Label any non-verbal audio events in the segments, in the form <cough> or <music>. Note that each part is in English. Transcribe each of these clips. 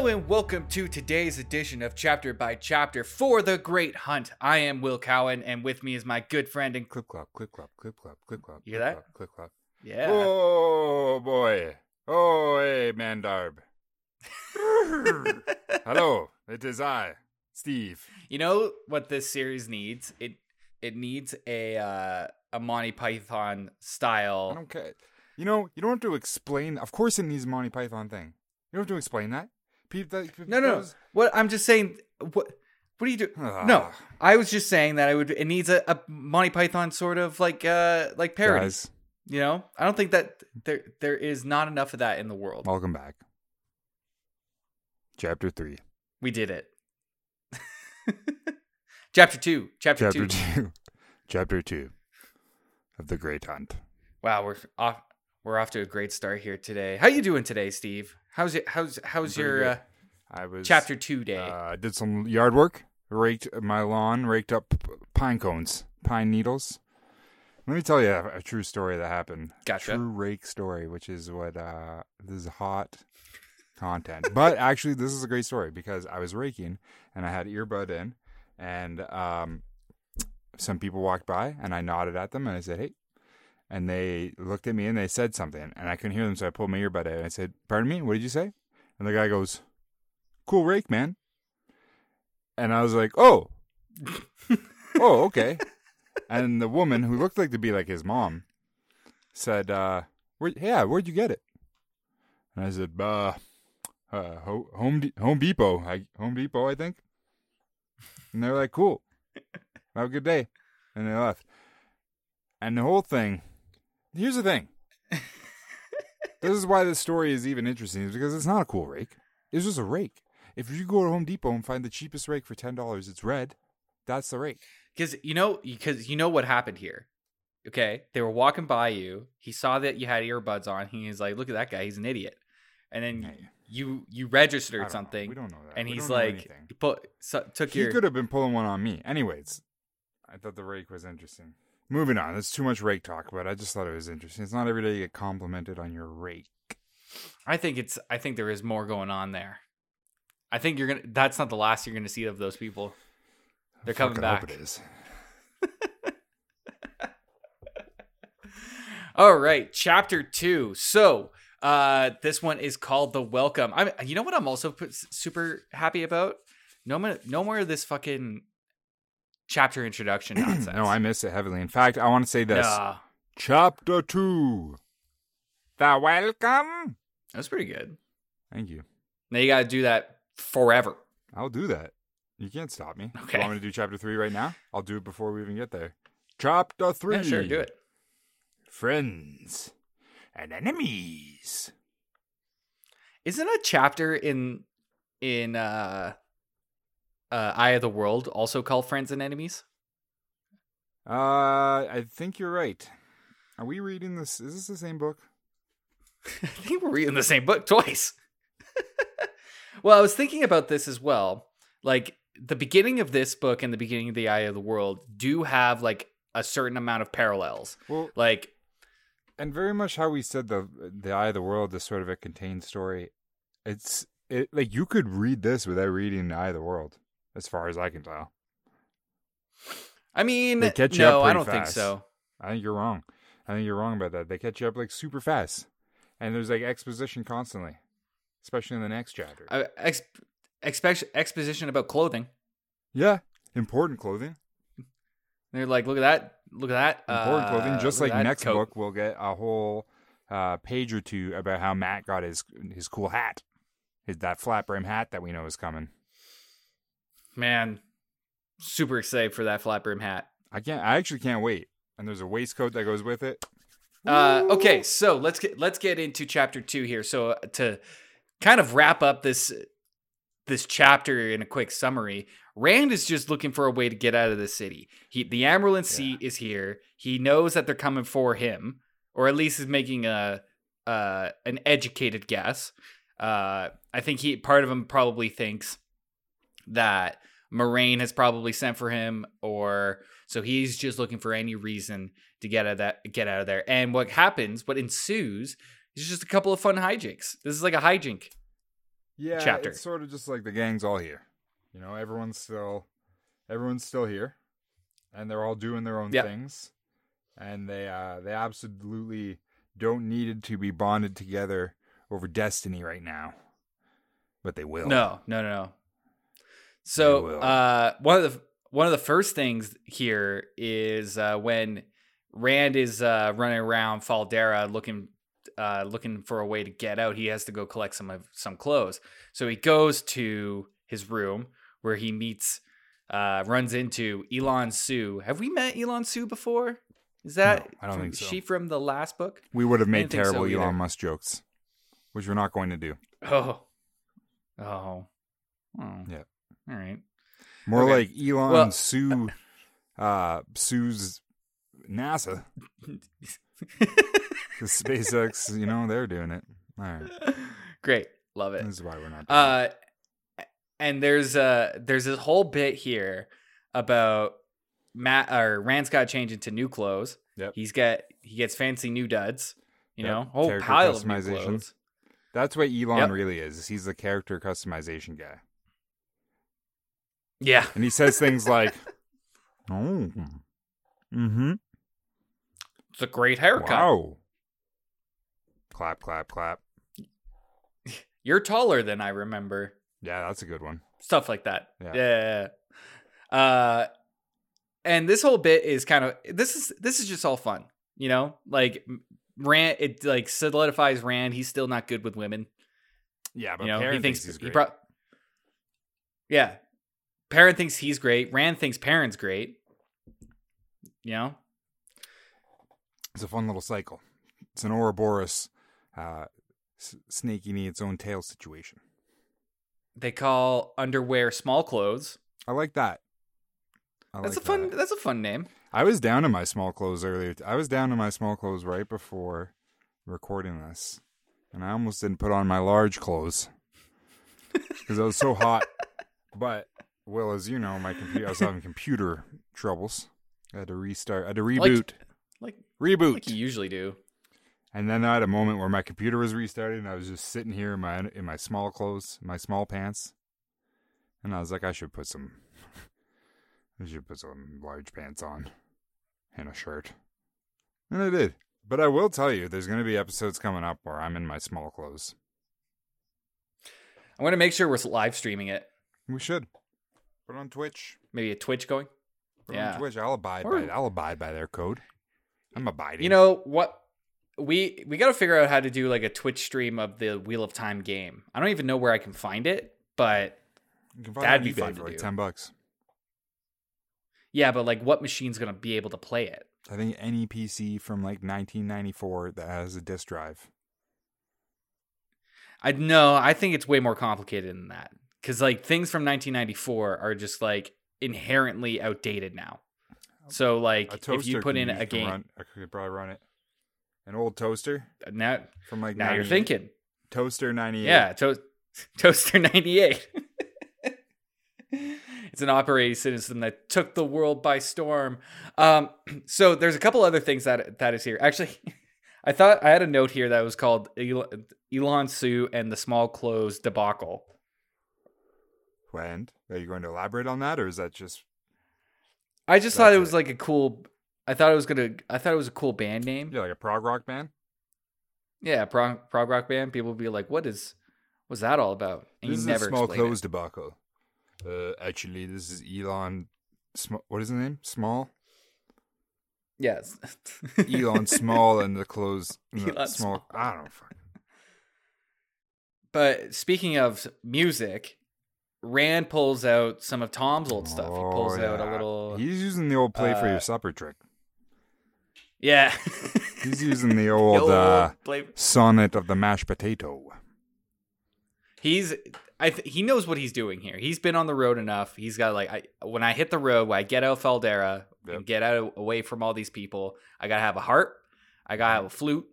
Hello and welcome to today's edition of Chapter by Chapter for the Great Hunt. I am Will Cowan, and with me is my good friend and Clip clop, clip clop, clip clop, clip clop. You hear that? Clip clop. yeah. Oh boy. Oh hey, Mandarb. <laughs> Hello, it is I, Steve. You know what this series needs? It it needs a uh, a Monty Python style. I don't care. You know, you don't have to explain. Of course, it needs a Monty Python thing. You don't have to explain that. People, that, No, no, no. What I'm just saying. What what do you do? Ah. No, I was just saying that I would. It needs a, a Monty Python sort of like uh like parody. Guys, You know, I don't think that there there is not enough of that in the world. welcome back. Chapter three. We did it. <laughs> chapter two. Chapter, Chapter two. two. <laughs> Chapter two of the Great Hunt. Wow, we're off. We're off to a great start here today. How you doing today, Steve? How's it? How's how's your uh, I was chapter two day? Uh, did some yard work, raked my lawn, raked up pine cones, pine needles. Let me tell you a, a true story that happened. Gotcha. True rake story, which is what uh, this is hot content. but <laughs> actually, this is a great story because I was raking and I had earbud in, and um, some people walked by and I nodded at them and I said, "Hey." And they looked at me and they said something, and I couldn't hear them, so I pulled my earbud out and I said, "Pardon me, what did you say?" And the guy goes, "Cool rake, man." And I was like, "Oh, <laughs> oh, okay." And the woman who looked like to be like his mom said, uh, Where, "Yeah, where'd you get it?" And I said, "Uh, uh Home De- Home Depot, I, Home Depot, I think." And they're like, "Cool, have a good day," and they left. And the whole thing. Here's the thing. <laughs> this is why this story is even interesting, is because it's not a cool rake. It's just a rake. If you go to Home Depot and find the cheapest rake for ten dollars, it's red. That's the rake. Because you know, because you know what happened here. Okay, they were walking by you. He saw that you had earbuds on. He was like, "Look at that guy. He's an idiot." And then Hey. you you registered don't know. something, We don't know that. and We he's like, he put so, took he your. could have been pulling one on me. Anyways, I thought the rake was interesting. Moving on. There's too much rake talk, but I just thought it was interesting. It's not every day you get complimented on your rake. I think it's. I think there is more going on there. I think you're gonna. That's not the last you're gonna see of those people. They're coming Fuck, back. It is. <laughs> All right, chapter two. So, uh, this one is called the welcome. I'm. You know what? I'm also super happy about. No more. No more of this fucking chapter introduction <clears throat> nonsense. no, I miss it heavily. In fact, I want to say this. Nah, Chapter two. The welcome. that was pretty good. Thank you. Now you got to do that forever. I'll do that. You can't stop me. Okay. You want me to do chapter three right now? I'll do it before we even get there. Chapter three. Yeah, sure, do it. Friends and enemies. Isn't a chapter in in uh, uh, Eye of the World also call Friends and Enemies? Uh, I think you're right. Are we reading this? Is this the same book? <laughs> I think we're reading the same book twice. <laughs> well, I was thinking about this as well. Like the beginning of this book and the beginning of the Eye of the World do have like a certain amount of parallels. Well, Like and very much how we said the the eye of the world is sort of a contained story. It's it like you could read this without reading the eye of the world, as far as I can tell. I mean, They catch you no, up I don't think so. I think you're wrong. I think you're wrong about that. They catch you up like super fast, and there's like exposition constantly, especially in the next chapter. Uh, ex- expect exposition about clothing. yeah, important clothing. They're like, look at that, look at that. Important uh, clothing. Just like next coat. book, we'll get a whole uh, page or two about how Mat got his his cool hat, his that flat brim hat that we know is coming. Man, super excited for that flat brim hat. I can't. I actually can't wait. And there's a waistcoat that goes with it. Uh, okay, so let's get let's get into chapter two here. So uh, to kind of wrap up this this chapter in a quick summary, Rand is just looking for a way to get out of the city. He the Amyrlin Seat is here. He knows that they're coming for him, or at least is making a uh, an educated guess. Uh, I think he part of him probably thinks that Moiraine has probably sent for him, or so he's just looking for any reason to get out of that get out of there. And what happens, what ensues, is just a couple of fun hijinks. This is like a hijink. Yeah, chapter. it's sort of just like the gang's all here. You know, everyone's still everyone's still here, and they're all doing their own Yeah. things, and they uh they absolutely don't need to be bonded together over destiny right now, but they will. No, no, no, no. So uh, one of the one of the first things here is uh, when Rand is uh, running around Fal Dara looking uh, looking for a way to get out. He has to go collect some of some clothes. So he goes to his room where he meets uh, runs into Elon Sue. Have we met Elon Sue before? Is that I don't from- think so. she from the last book? We would have made didn't so terrible. Elon Musk jokes, which we're not going to do. Oh, oh, oh. Yeah. All right. More Okay. like Elon Well- Sue, uh, Sue's NASA. <laughs> The SpaceX, you know, they're doing it. All right, Great, love it. this is why we're not. Doing it. Uh, and there's uh there's this whole bit here about Mat or Rand's got to change into new clothes. Yep. He's got he gets fancy new duds. You Yep. know, whole Character pile of new clothes. That's what Elon Yep. really is He's the character customization guy, Yeah, and he says things <laughs> like, "Oh, mm-hmm, it's a great haircut. wow." Clap, clap, clap. <laughs> You're taller than I remember. Yeah, that's a good one. Stuff like that. Yeah. Yeah. Uh, and this whole bit is kind of this is this is just all fun. You know, like Rand. It like solidifies Rand. He's still not good with women. Yeah, but you know, he thinks, he's he great. brought. Yeah, Perrin thinks he's great. Rand thinks Perrin's great. You know, It's a fun little cycle. It's an Ouroboros, uh, s- snake eating its own tail situation. they call underwear small clothes. I like that. I That's like a fun. that. That's a fun name. I was down in my small clothes earlier. I was down in my small clothes right before recording this, and I almost didn't put on my large clothes <laughs> because I was so hot. <laughs> But well, as you know, my computer I was having computer troubles. I had to restart. I had to reboot. Like reboot. like you usually do. And then I had a moment where my computer was restarted, and I was just sitting here in my in my small clothes, my small pants, and I was like, I should put some, <laughs> I should put some large pants on, and a shirt, and I did. But I will tell you, there's going to be episodes coming up where I'm in my small clothes. I'm gonna make sure we're live streaming it. We should put it on Twitch. Maybe a Twitch going. Put Yeah. on Twitch. I'll abide Or- by. I'll abide by their code. I'm abiding. You know what? We we got to figure out how to do like a Twitch stream of the Wheel of Time game. I don't even know where I can find it, but you can find that'd it be fun for like do. ten bucks. yeah, but like what machine's gonna be able to play it? I think any PC from like 1994 that has a disk drive. I no, I think it's way more complicated than that. Cause like things from 1994 are just like inherently outdated now. So like if you put in a game run, I could probably run it. An old toaster now, from like now you're thinking, toaster ninety eight. yeah, to- <laughs> Toaster 98. <laughs> it's an operating system that took the world by storm. Um, <clears throat> so there's a couple other things that that is here. Actually, <laughs> I thought I had a note here that was called Elon, Elon Sue and the Small Clothes debacle. And are you going to elaborate on that, or is that just I just thought That's it was it. like a cool. I thought it was gonna. I thought it was a cool band name. yeah, like a prog rock band? Yeah, prog, prog rock band. People would be like, "What is? What's that all about?" And this you is never a small it. clothes debacle. Uh, actually, this is Elon. Sm- what is his name? Small. Yes. <laughs> Elon Small and the clothes. Elon small. I don't know. But speaking of music, Rand pulls out some of Thom's old stuff. He pulls Oh, out a little. He's using the old play for uh, your supper trick. yeah. <laughs> He's using the <laughs> The old uh, play- sonnet of the mashed potato. He's. I th- he knows what he's doing here. He's been on the road enough. He's got like I when I hit the road, when I get out of Fal Dara Yep. and get out away from all these people, I gotta have a harp, I gotta have a flute,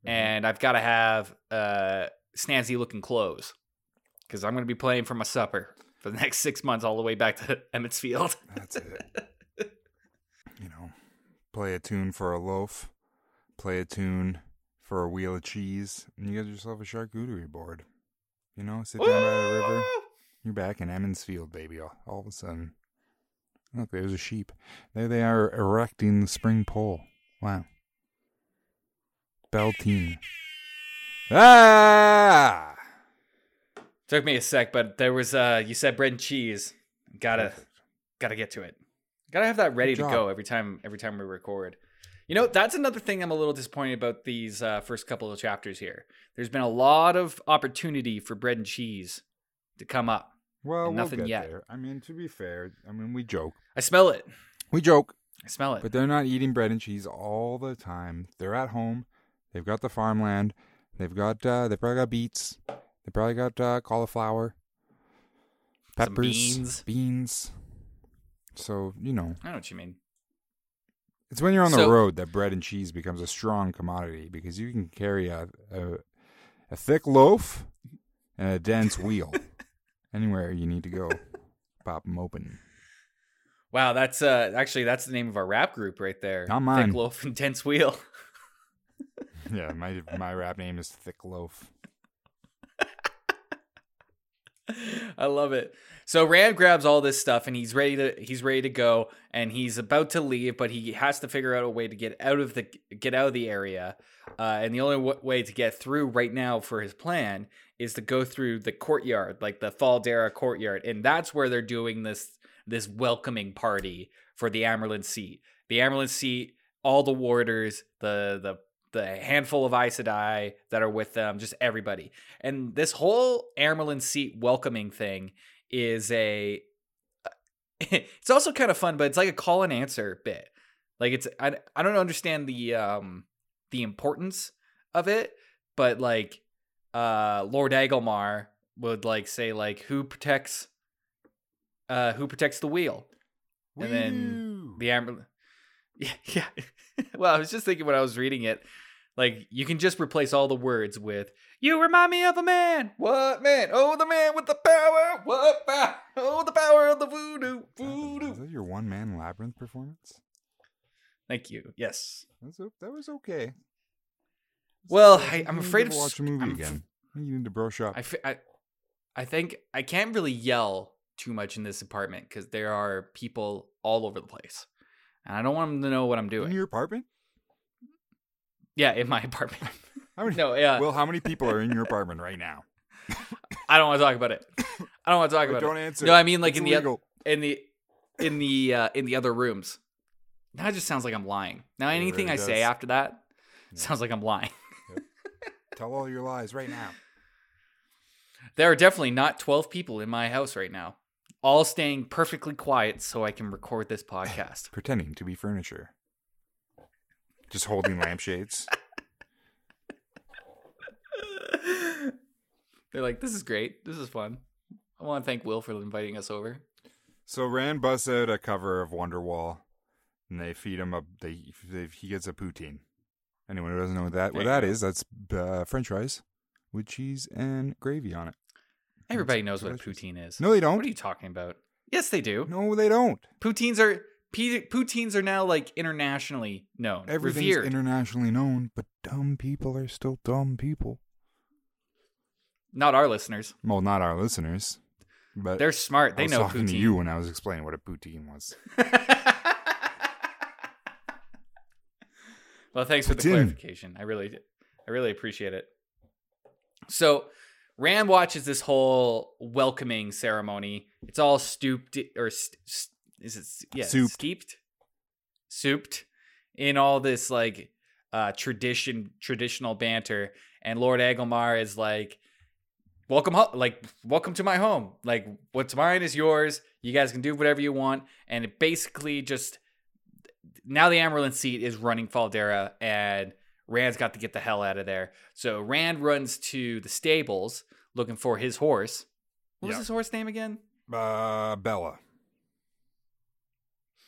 Mm-hmm. and I've gotta have uh snazzy looking clothes because I'm gonna be playing for my supper for the <laughs> next six months, all the way back to <laughs> Emond's Field. <laughs> That's it. you know, play a tune for a loaf, play a tune for a wheel of cheese, and you get yourself a charcuterie board. You know, sit down by the river. You're back in Emond's Field, baby. All, all of a sudden, look, there's a sheep. There they are erecting the spring pole. Wow. Beltine. Ah! Took me a sec, but there was uh you said bread and cheese. Gotta Perfect. gotta get to it. Gotta have that ready to go every time every time we record. You know, that's another thing I'm a little disappointed about these uh, first couple of chapters here. There's been a lot of opportunity for bread and cheese to come up. Well, we'll nothing get yet. there. I mean, to be fair, I mean, we joke. I smell it. We joke, I smell it. but they're not eating bread and cheese all the time. They're at home. They've got the farmland. They've got, uh, they've probably got beets. They probably got uh, cauliflower, Some peppers, beans. beans. So, you know, I know what you mean. It's when you're on the road that bread and cheese becomes a strong commodity because you can carry a a, a thick loaf and a dense wheel <laughs> anywhere you need to go. Pop them open. Wow, that's uh actually that's the name of our rap group right there. Not mine. Thick loaf and dense wheel. <laughs> Yeah, my my rap name is Thick Loaf. I love it. So Rand grabs all this stuff and he's ready to he's ready to go and he's about to leave, but he has to figure out a way to get out of the get out of the area. Uh, and the only w- way to get through right now for his plan is to go through the courtyard, like the Fal Dara courtyard, and that's where they're doing this this welcoming party for the Amyrlin seat. The Amyrlin seat, all the warders, the the the handful of Aes Sedai that are with them, just everybody. And this whole Amyrlin seat welcoming thing is a. <laughs> It's also kind of fun, but it's like a call and answer bit. Like it's I, I don't understand the um the importance of it, but like uh Lord Agelmar would like say like who protects uh who protects the wheel And then the Amyrlin. Yeah, <laughs> yeah. well, I was just thinking when I was reading it, like you can just replace all the words with "You remind me of a man." What man? Oh, the man with the power. What power? Oh, the power of the voodoo. Voodoo. Is that your one man labyrinth performance? Thank you. Yes. That was okay. Well, I I, think I'm you need afraid to of watch a movie I'm again. I think you need to brush up. I, fi- I, I think I can't really yell too much in this apartment because there are people all over the place, and I don't want them to know what I'm doing. In your apartment? yeah, in my <laughs> apartment. How many? no, yeah, Well, how many people are in your apartment right now? I don't want to talk about it. I don't want to talk about don't it. answer. No, I mean like It's in the in the in the uh, in the other rooms. Now it just sounds like I'm lying. Now anything really I say after that Yeah. sounds like I'm lying. Tell all your lies right now. There are definitely not 12 people in my house right now, all staying perfectly quiet so I can record this podcast. <laughs> Pretending to be furniture. Just holding lampshades. <laughs> They're like, "This is great. This is fun." I want to thank Will for inviting us over. So Rand busts out a cover of Wonderwall, and they feed him a. They, they he gets a poutine. Anyone who doesn't know what that what that is, that's uh, French fries with cheese and gravy on it. Everybody knows what a delicious. poutine is. No, they don't. What are you talking about? Yes, they do. No, they don't. Poutines are p- poutines are now like internationally known, Everything's revered. internationally known, but dumb people are still dumb people. Not our listeners. Well, not our listeners, but They're smart. They I was know talking poutine. to you when I was explaining what a poutine was. <laughs> well, thanks for the clarification. I really, I really appreciate it. So, Rand watches this whole welcoming ceremony. It's all stooped or st- st- is it yeah Souped. steeped, souped in all this like uh tradition, traditional banter. And Lord Agelmar is like, "Welcome, ho- like welcome to my home. Like what's mine is yours. You guys can do whatever you want." And it basically just now the Amyrlin seat is running Fal Dara, and Rand's got to get the hell out of there. So Rand runs to the stables looking for his horse. What was Yeah. his horse name again? Uh, Bella.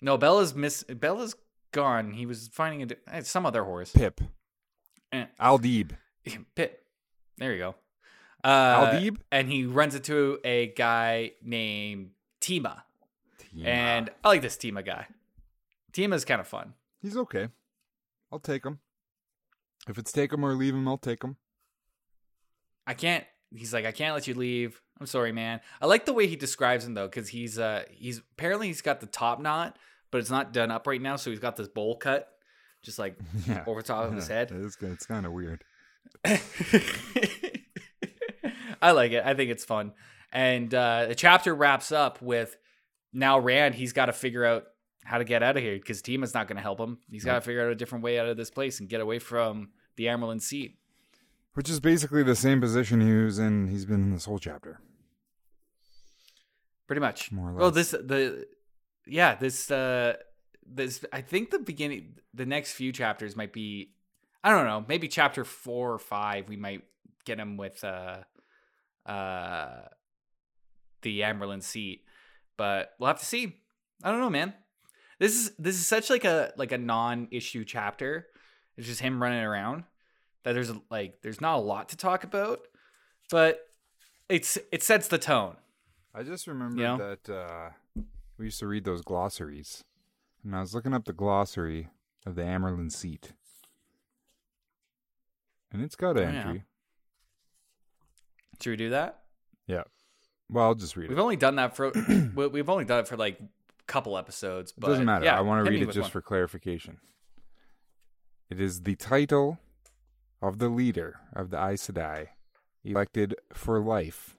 No, Bella's miss. Bella's gone. He was finding a, di- eh, some other horse. Pip. Eh. Aldib. <laughs> Pit. There you go. Uh, Aldib? and he runs into a guy named Tima, Tima. and I like this Tima guy. Tima's kind of fun. he's okay. I'll take him. If it's take him or leave him, I'll take him. I can't he's like, I can't let you leave. I'm sorry, man. I like the way he describes him though, because he's uh he's apparently he's got the top knot, but it's not done up right now, so he's got this bowl cut, just like <laughs> Yeah. over top of his <laughs> head. It's, it's kind of weird. <laughs> I like it. I think it's fun. And uh, the chapter wraps up with now Rand, he's got to figure out how to get out of here because Tima's not going to help him. He's got to figure out a different way out of this place and get away from the Amyrlin seat. Which is basically the same position he was in. He's been in this whole chapter. Pretty much. More or Well, less. this, the, yeah, this, uh, this, I think the beginning, the next few chapters might be, I don't know, maybe chapter four or five, we might get him with, uh, uh, the Amyrlin seat, but we'll have to see. I don't know, man. This is this is such like a like a non-issue chapter. It's just him running around. That there's like there's not a lot to talk about, but it's it sets the tone. I just remember You know? that uh, we used to read those glossaries, and I was looking up the glossary of the Amyrlin seat, and it's got an Oh, yeah. entry. Should we do that? Yeah. Well, I'll just read We've it. only done that for <clears throat> we- we've only done it for like couple episodes. But It doesn't matter. Yeah, I want to read it just one. for clarification. It is the title of the leader of the Aes Sedai, elected for life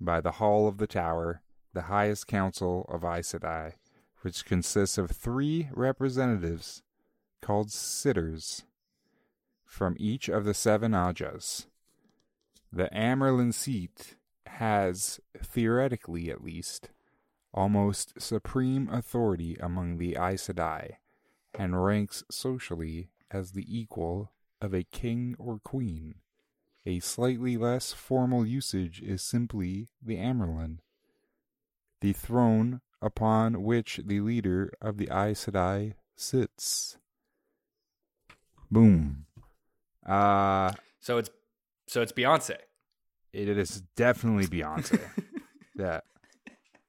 by the Hall of the Tower, the highest council of Aes Sedai, which consists of three representatives called sitters from each of the seven Ajas. The Amyrlin seat has, theoretically at least, almost supreme authority among the Aes Sedai, and ranks socially as the equal of a king or queen. A slightly less formal usage is simply the Amyrlin, the throne upon which the leader of the Aes Sedai sits. Boom. Uh, So it's so it's Beyonce. it is definitely Beyonce. <laughs> yeah.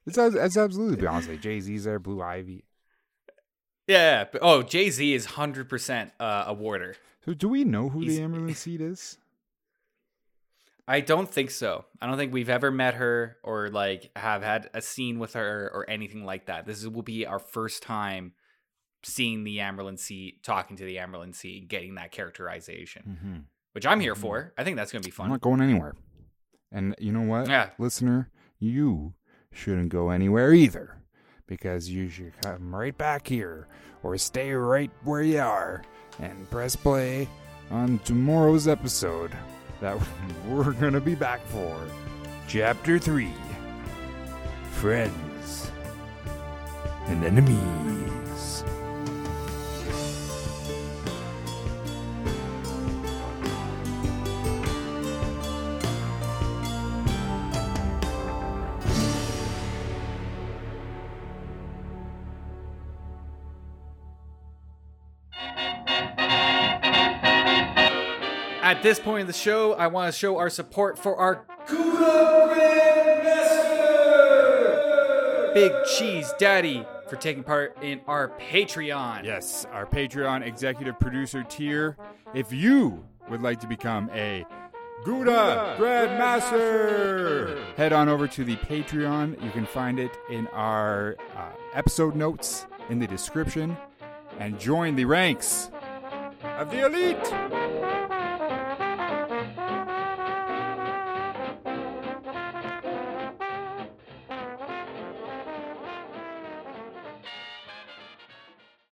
It's, it's absolutely Beyonce. Jay Z's there, Blue Ivy. Yeah. But, oh, Jay Z is hundred percent uh, a warder. So, do we know who He's- the Amyrlin seat is? I don't think so. I don't think we've ever met her or like have had a scene with her or anything like that. This will be our first time seeing the Amyrlin seat, talking to the Amyrlin seat, getting that characterization, Mm-hmm. which I'm here for. I think that's going to be fun. I'm not going anywhere. And you know what, Yeah. listener, you shouldn't go anywhere either, because you should come right back here or stay right where you are and press play on tomorrow's episode that <laughs> we're gonna be back for, chapter three, friends and enemies. This point in the show, I want to show our support for our Big Cheese Daddy for taking part in our Patreon. Yes, our Patreon executive producer tier. If you would like to become a Gouda Grandmaster, head on over to the Patreon. You can find it in our uh, episode notes in the description and join the ranks of the elite.